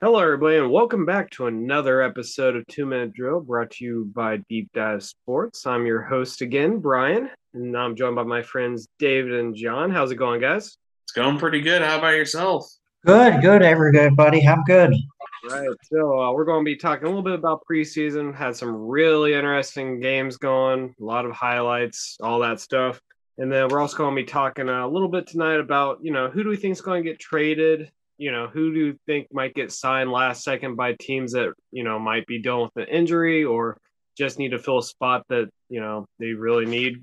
Hello, everybody, and welcome back to another episode of Two Minute Drill brought to you by Deep Dive Sports. I'm your host again, Brian, and I'm joined by my friends David and John. How's it going, guys? It's going pretty good. How about yourself? Good, good, everybody. I'm good. Right. So uh, we're going to be talking a little bit about preseason. Had some really interesting games going, a lot of highlights, all that stuff. And then we're also going to be talking a little bit tonight about, you know, who do we think is going to get traded? You know, who do you think might get signed last second by teams that, you know, might be dealing with an injury or just need to fill a spot that, you know, they really need?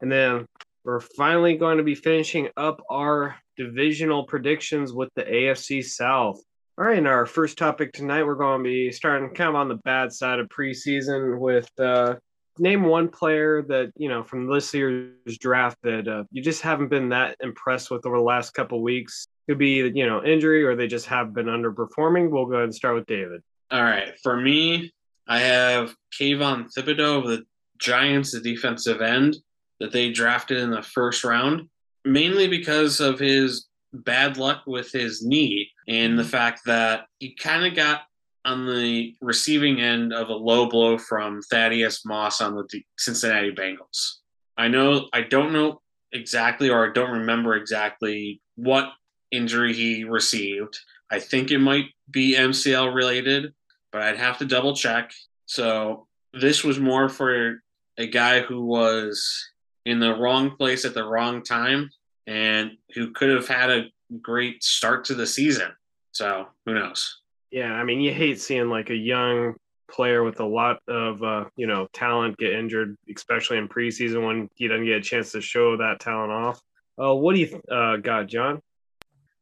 And then we're finally going to be finishing up our divisional predictions with the AFC South. All right, in our first topic tonight, we're going to be starting kind of on the bad side of preseason with uh, name one player that you know from this year's draft that uh, you just haven't been that impressed with over the last couple weeks. Could be you know injury or they just have been underperforming. We'll go ahead and start with David. All right, for me, I have Kayvon Thibodeaux of the Giants, the defensive end that they drafted in the first round, mainly because of his bad luck with his knee and the fact that he kind of got on the receiving end of a low blow from Thaddeus Moss on the Cincinnati Bengals. I know I don't know exactly or I don't remember exactly what injury he received. I think it might be MCL related, but I'd have to double check. So this was more for a guy who was in the wrong place at the wrong time and who could have had a great start to the season. So who knows? Yeah, I mean, you hate seeing like a young player with a lot of uh, you know talent get injured, especially in preseason when he doesn't get a chance to show that talent off. Uh, what do you uh, got, John?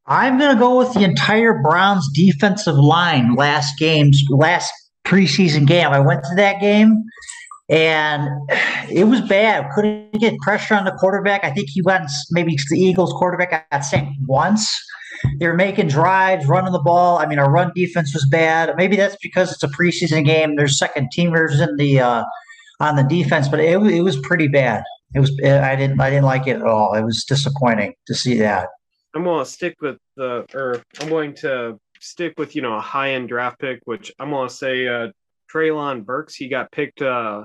I'm going to go with the entire Browns defensive line last game's last preseason game. I went to that game and it was bad. Couldn't get pressure on the quarterback. I think he went maybe the Eagles quarterback got sacked once. They were making drives, running the ball. I mean, our run defense was bad. Maybe that's because it's a preseason game. There's second teamers in the uh, on the defense, but it, it was pretty bad. It was I didn't I didn't like it at all. It was disappointing to see that. I'm going to stick with the or I'm going to stick with you know a high end draft pick, which I'm going to say uh, Treylon Burks. He got picked uh,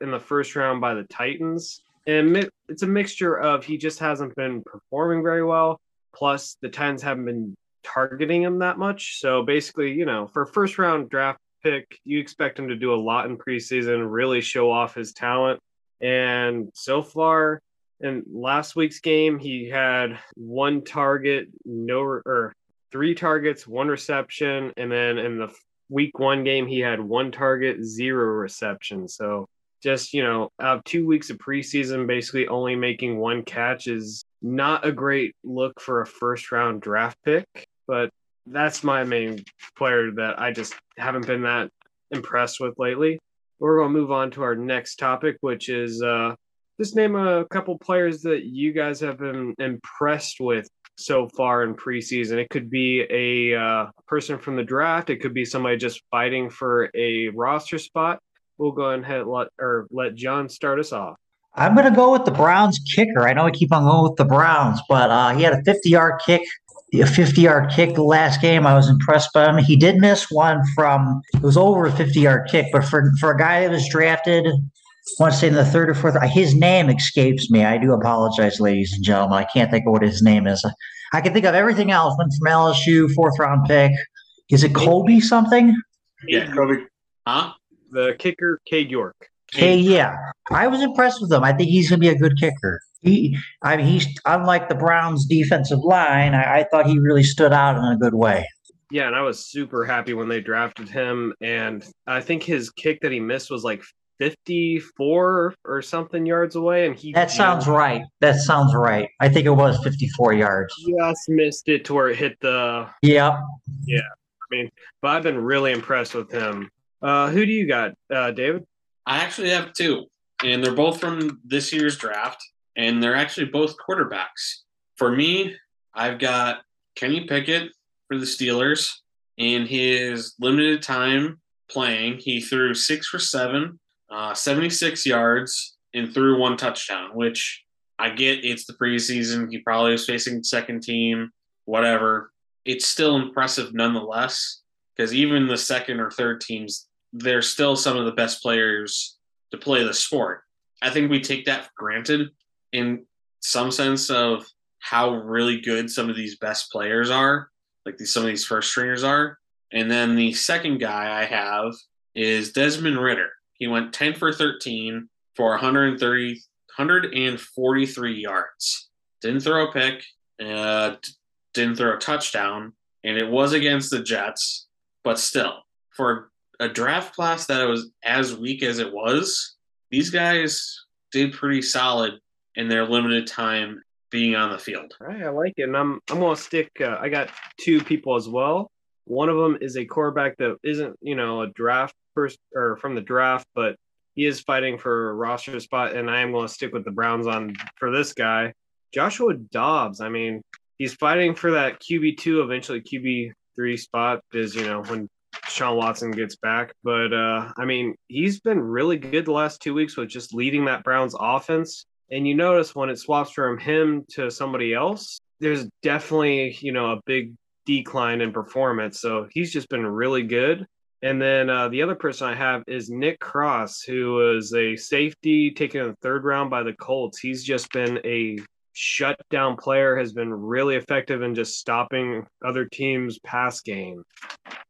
in the first round by the Titans, and it's a mixture of he just hasn't been performing very well Plus, the Titans haven't been targeting him that much. So basically, you know, for a first round draft pick, you expect him to do a lot in preseason, really show off his talent. And so far, in last week's game, he had one target, no or three targets, one reception, and then in the week one game, he had one target, zero reception. So just you know, out two weeks of preseason, basically only making one catch is not a great look for a first round draft pick, but that's my main player that I just haven't been that impressed with lately. We're going to move on to our next topic, which is uh, just name a couple players that you guys have been impressed with so far in preseason. It could be a uh, person from the draft. It could be somebody just fighting for a roster spot. We'll go ahead and let or let John start us off. I'm going to go with the Browns kicker. I know I keep on going with the Browns, but uh, he had a 50 yard kick, a 50 yard kick the last game. I was impressed by him. He did miss one from, it was over a 50 yard kick, but for, for a guy that was drafted, I want to say in the third or fourth, his name escapes me. I do apologize, ladies and gentlemen. I can't think of what his name is. I can think of everything else. Went from LSU, fourth round pick. Is it Colby something? Yeah, Colby. Huh? The kicker, Cade York. Hey, yeah, I was impressed with him. I think he's going to be a good kicker. He, I mean, he's unlike the Browns' defensive line. I, I thought he really stood out in a good way. Yeah, and I was super happy when they drafted him. And I think his kick that he missed was like 54 or something yards away. And he that sounds right. That sounds right. I think it was 54 yards. Just missed it to where it hit the. Yeah. Yeah. I mean, but I've been really impressed with him. Uh, who do you got, uh, David? I actually have two, and they're both from this year's draft, and they're actually both quarterbacks. For me, I've got Kenny Pickett for the Steelers. In his limited time playing, he threw six for seven, uh, 76 yards, and threw one touchdown, which I get it's the preseason. He probably was facing second team, whatever. It's still impressive nonetheless because even the second or third teams, they're still some of the best players to play the sport. I think we take that for granted in some sense of how really good some of these best players are, like these some of these first stringers are. And then the second guy I have is Desmond Ridder. He went 10 for 13 for 130, 143 yards. Didn't throw a pick, uh, didn't throw a touchdown, and it was against the Jets. But still, for a draft class that was as weak as it was, these guys did pretty solid in their limited time being on the field. All right, I like it, and I'm I'm gonna stick. Uh, I got two people as well. One of them is a quarterback that isn't, you know, a draft first or from the draft, but he is fighting for a roster spot, and I am to stick with the Browns on for this guy, Joshua Dobbs. I mean, he's fighting for that QB two, eventually QB three spot, is you know when Sean Watson gets back. But uh, I mean, he's been really good the last two weeks with just leading that Browns offense. And you notice when it swaps from him to somebody else, there's definitely you know a big decline in performance. So he's just been really good. And then uh, the other person I have is Nick Cross, who was a safety taken in the third round by the Colts. He's just been a shutdown player, has been really effective in just stopping other teams' pass game.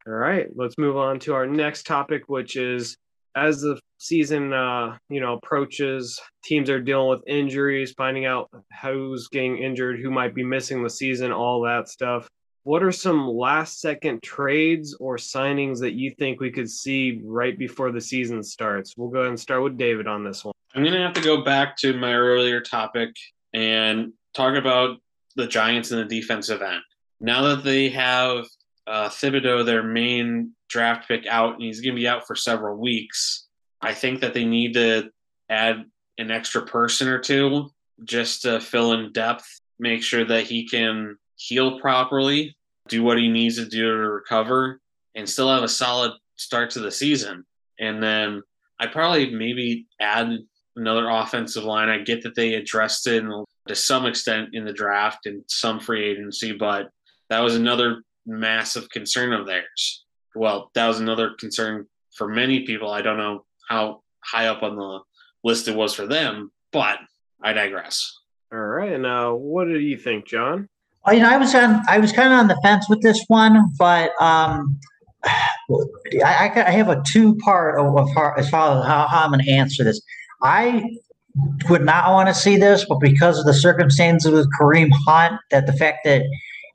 All right, let's move on to our next topic, which is as the season uh, you know approaches, teams are dealing with injuries, finding out who's getting injured, who might be missing the season, all that stuff what are some last second trades or signings that you think we could see right before the season starts? We'll go ahead and start with David on this one. I'm going to have to go back to my earlier topic and talk about the Giants in the defensive end. Now that they have uh, Thibodeaux, their main draft pick, out, and he's going to be out for several weeks, I think that they need to add an extra person or two just to fill in depth, make sure that he can heal properly, do what he needs to do to recover, and still have a solid start to the season. And then I probably maybe add another offensive line. I get that they addressed it in, to some extent in the draft and some free agency, but that was another massive concern of theirs. Well, that was another concern for many people. I don't know how high up on the list it was for them, but I digress. All right. Now, what do you think, John? Oh, you know, I was on, I was kind of on the fence with this one, but um, I, I have a two part of, of how, as far as how, how I'm going to answer this. I would not want to see this, but because of the circumstances with Kareem Hunt, that the fact that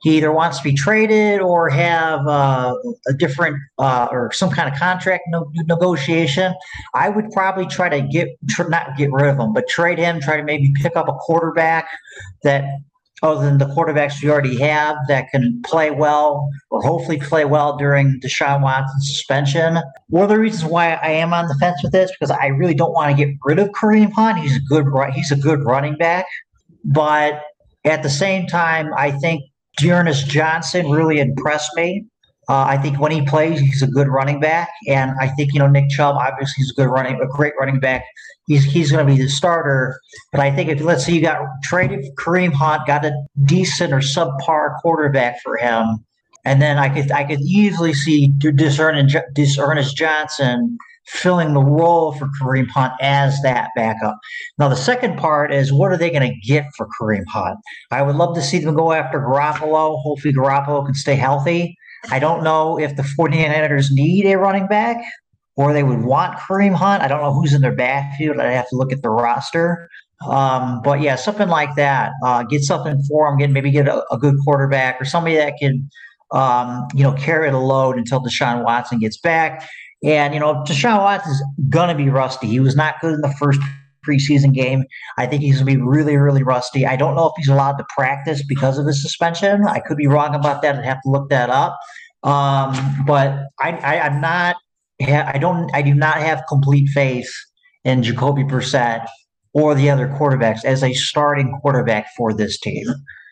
he either wants to be traded or have uh, a different uh, or some kind of contract no- negotiation, I would probably try to get tr- not get rid of him, but trade him. Try to maybe pick up a quarterback that other than the quarterbacks we already have that can play well or hopefully play well during Deshaun Watson's suspension. One of the reasons why I am on the fence with this because I really don't want to get rid of Kareem Hunt. He's a good he's a good running back, but at the same time, I think D'Ernest Johnson really impressed me. Uh, I think when he plays, he's a good running back, and I think you know Nick Chubb obviously he's a good running, a great running back. He's he's going to be the starter, but I think if let's say you got traded Kareem Hunt, got a decent or subpar quarterback for him, and then I could I could easily see D'Ernest Johnson filling the role for Kareem Hunt as that backup. Now, the second part is what are they going to get for Kareem Hunt? I would love to see them go after Garoppolo. Hopefully, Garoppolo can stay healthy. I don't know if the 49ers need a running back or they would want Kareem Hunt. I don't know who's in their backfield. I'd have to look at the roster. Um, but yeah, something like that. Uh, get something for them. Get maybe get a, a, good quarterback or somebody that can, um, you know, carry the load until Deshaun Watson gets back. And you know, Deshaun Watson is gonna be rusty. He was not good in the first preseason game. I think he's going to be really, really rusty. I don't know if he's allowed to practice because of his suspension. I could be wrong about that. I'd have to look that up. Um, but I, I, am not. I don't. I do not have complete faith in Jacoby Brissett or the other quarterbacks as a starting quarterback for this team.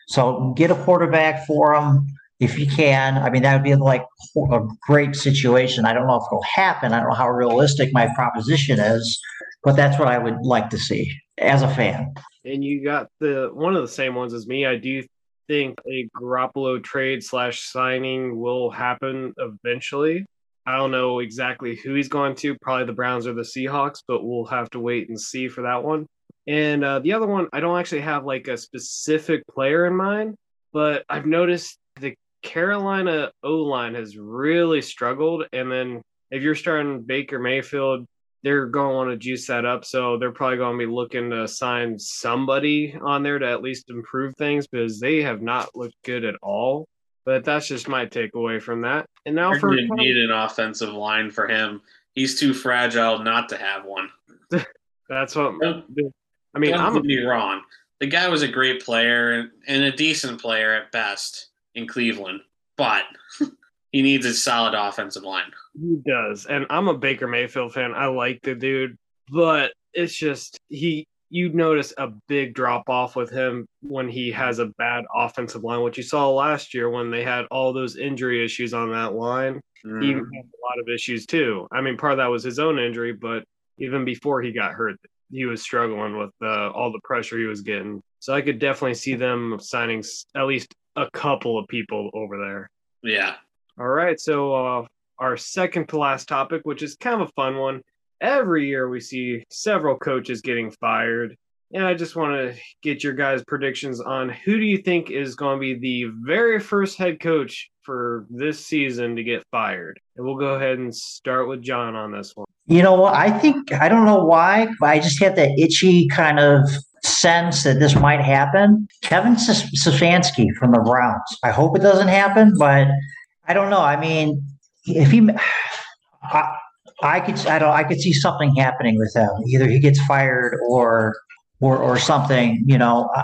So get a quarterback for him if you can. I mean, that would be like a great situation. I don't know if it'll happen. I don't know how realistic my proposition is. But that's what I would like to see as a fan. And you got the one of the same ones as me. I do think a Garoppolo trade slash signing will happen eventually. I don't know exactly who he's going to. Probably the Browns or the Seahawks, but we'll have to wait and see for that one. And uh, the other one, I don't actually have like a specific player in mind, but I've noticed the Carolina O line has really struggled. And then if you're starting Baker Mayfield, they're going to want to juice that up. So they're probably going to be looking to sign somebody on there to at least improve things because they have not looked good at all. But that's just my takeaway from that. And now for need an offensive line for him. He's too fragile not to have one. that's what Don't- I mean. I'm get me wrong. The guy was a great player and, and a decent player at best in Cleveland, but he needs a solid offensive line. He does. And I'm a Baker Mayfield fan. I like the dude, but it's just he you notice a big drop off with him when he has a bad offensive line, which you saw last year when they had all those injury issues on that line. He Mm. had a lot of issues too. I mean, part of that was his own injury, but even before he got hurt, he was struggling with uh, all the pressure he was getting. So I could definitely see them signing at least a couple of people over there. Yeah. All right. So, uh, our second to last topic, which is kind of a fun one. Every year we see several coaches getting fired. And I just want to get your guys' predictions on who do you think is going to be the very first head coach for this season to get fired? And we'll go ahead and start with John on this one. You know what? I think I don't know why, but I just have that itchy kind of sense that this might happen. Kevin Stefanski from the Browns. I hope it doesn't happen, but I don't know. I mean, if he, I, I could, I don't, I could see something happening with him. Either he gets fired or, or, or something. You know, I,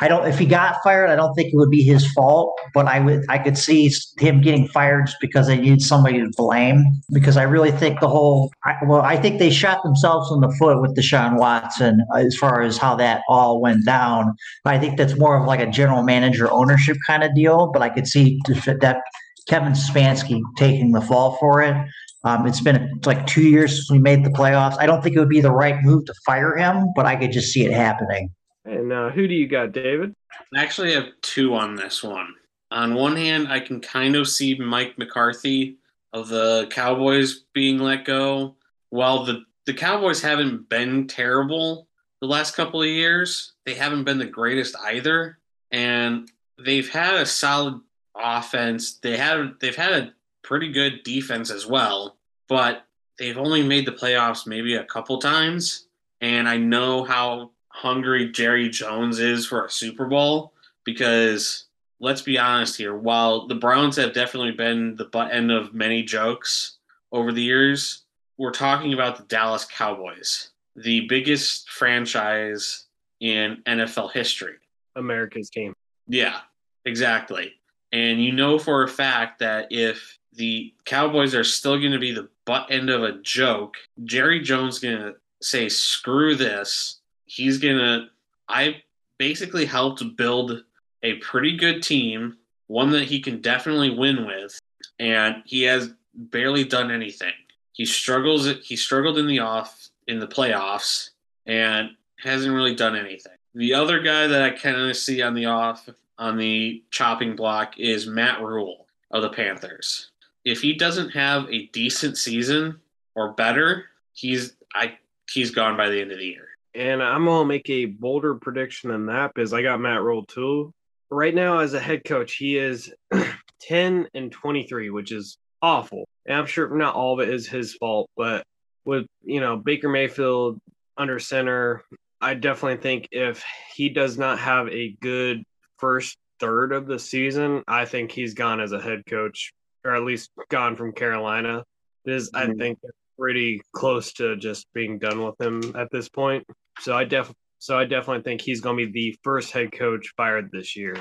I don't. If he got fired, I don't think it would be his fault. But I would, I could see him getting fired just because they need somebody to blame. Because I really think the whole, I, well, I think they shot themselves in the foot with Deshaun Watson as far as how that all went down. But I think that's more of like a general manager ownership kind of deal. But I could see that Kevin Stefanski taking the fall for it. Um, it's been like two years since we made the playoffs. I don't think it would be the right move to fire him, but I could just see it happening. And uh, who do you got, David? I actually have two on this one. On one hand, I can kind of see Mike McCarthy of the Cowboys being let go. While the, the Cowboys haven't been terrible the last couple of years, they haven't been the greatest either. And they've had a solid offense. They have they've had a pretty good defense as well, but they've only made the playoffs maybe a couple times. And I know how hungry Jerry Jones is for a Super Bowl because let's be honest here, while the Browns have definitely been the butt end of many jokes over the years, we're talking about the Dallas Cowboys, the biggest franchise in NFL history. America's team. Yeah, exactly. And you know for a fact that if the Cowboys are still going to be the butt end of a joke, Jerry Jones going to say, screw this. He's going to. I basically helped build a pretty good team, one that he can definitely win with, and he has barely done anything. He struggles. He struggled in the off in the playoffs, and hasn't really done anything. The other guy that I kind of see on the off on the chopping block is Matt Rhule of the Panthers. If he doesn't have a decent season or better, he's I he's gone by the end of the year. And I'm gonna make a bolder prediction than that because I got Matt Rhule too. Right now, as a head coach, he is 10 and 23, which is awful. And I'm sure not all of it is his fault, but with you know Baker Mayfield under center, I definitely think if he does not have a good first third of the season, I think he's gone as a head coach, or at least gone from Carolina. Because I Mhm. think pretty close to just being done with him at this point. So I def so I definitely think he's going to be the first head coach fired this year.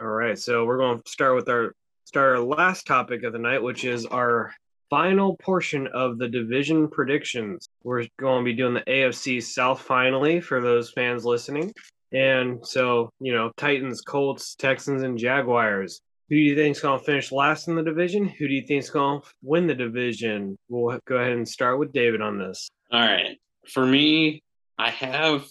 All right, so we're going to start with our start our last topic of the night, which is our final portion of the division predictions. We're going to be doing the AFC South finally for those fans listening. And so, you know, Titans, Colts, Texans, and Jaguars. Who do you think's going to finish last in the division? Who do you think's going to win the division? We'll go ahead and start with David on this. All right. for me, I have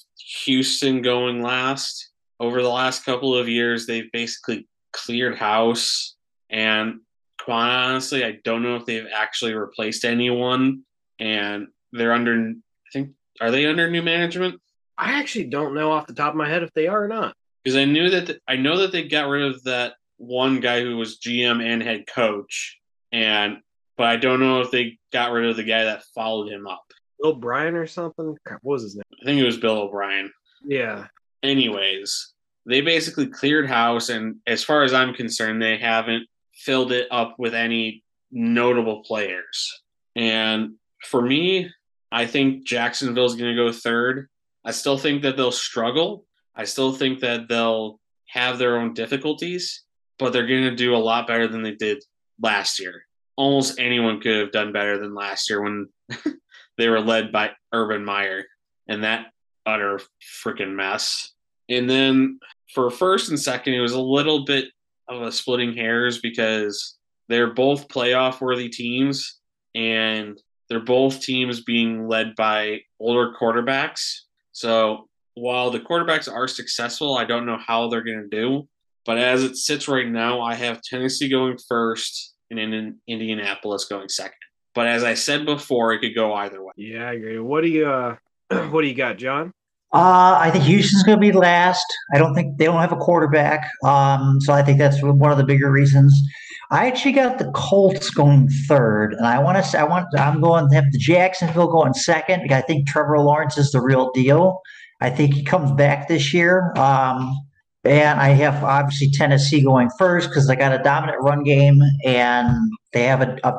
Houston going last. Over the last couple of years, they've basically cleared house. And quite honestly, I don't know if they've actually replaced anyone. And they're under, I think, are they under new management? I actually don't know off the top of my head if they are or not. Because I knew that, the, I know that they got rid of that one guy who was GM and head coach. And, but I don't know if they got rid of the guy that followed him up. Bill Bryan or something? What was his name? I think it was Bill O'Brien. Yeah. anyways, they basically cleared house, and as far as I'm concerned, they haven't filled it up with any notable players. And for me, I think Jacksonville's going to go third. I still think that they'll struggle. I still think that they'll have their own difficulties, but they're going to do a lot better than they did last year. Almost anyone could have done better than last year when they were led by Urban Meyer and that utter freaking mess. And then for first and second, it was a little bit of a splitting hairs because they're both playoff worthy teams and they're both teams being led by older quarterbacks. So while the quarterbacks are successful, I don't know how they're going to do. But as it sits right now, I have Tennessee going first and in Indianapolis going second. But as I said before, it could go either way. Yeah, I agree. What do you uh what do you got, John? Uh, I think Houston's going to be last. I don't think they don't have a quarterback. Um, so I think that's one of the bigger reasons. I actually got the Colts going third, and I want to say I want I'm going to have the Jacksonville going second. I think Trevor Lawrence is the real deal. I think he comes back this year. Um, and I have obviously Tennessee going first because they got a dominant run game and they have a, a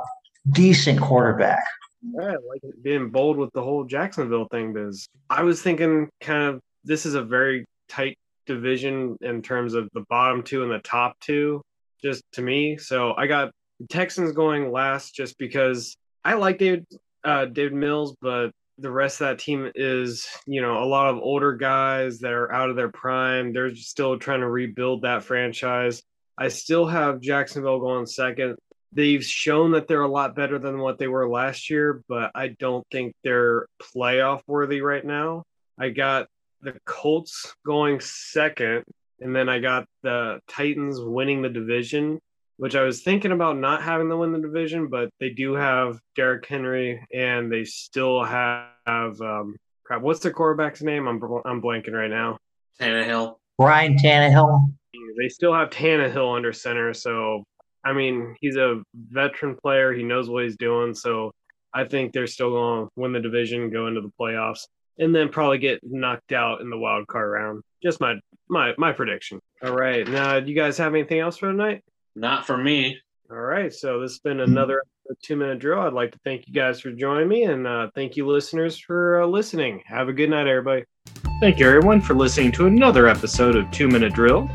decent quarterback. Yeah, I like being bold with the whole Jacksonville thing because I was thinking kind of this is a very tight division in terms of the bottom two and the top two, just to me. So I got Texans going last just because I like David uh, David Mills, but the rest of that team is, you know, a lot of older guys that are out of their prime. They're still trying to rebuild that franchise. I still have Jacksonville going second. They've shown that they're a lot better than what they were last year, but I don't think they're playoff worthy right now. I got the Colts going second, and then I got the Titans winning the division, which I was thinking about not having them win the division, but they do have Derrick Henry, and they still have um, crap. What's the quarterback's name? I'm I'm blanking right now. Tannehill. Ryan Tannehill. They still have Tannehill under center, so I mean he's a veteran player. He knows what he's doing, so I think they're still going to win the division, go into the playoffs, and then probably get knocked out in the wild card round. Just my my my prediction. All right, now do you guys have anything else for tonight? Not for me. All right, so this has been another two minute drill. I'd like to thank you guys for joining me, and uh, thank you, listeners, for uh, listening. Have a good night, everybody. Thank you, everyone, for listening to another episode of Two Minute Drill.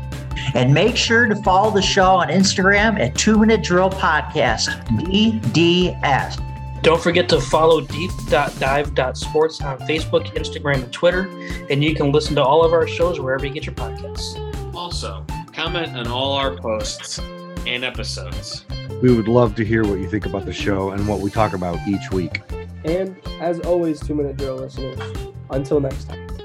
And make sure to follow the show on Instagram at Two Minute Drill Podcast, DDS. Don't forget to follow deep.dive.sports on Facebook, Instagram, and Twitter. And you can listen to all of our shows wherever you get your podcasts. Also, comment on all our posts and episodes. We would love to hear what you think about the show and what we talk about each week. And as always, two minute drill listeners, until next time.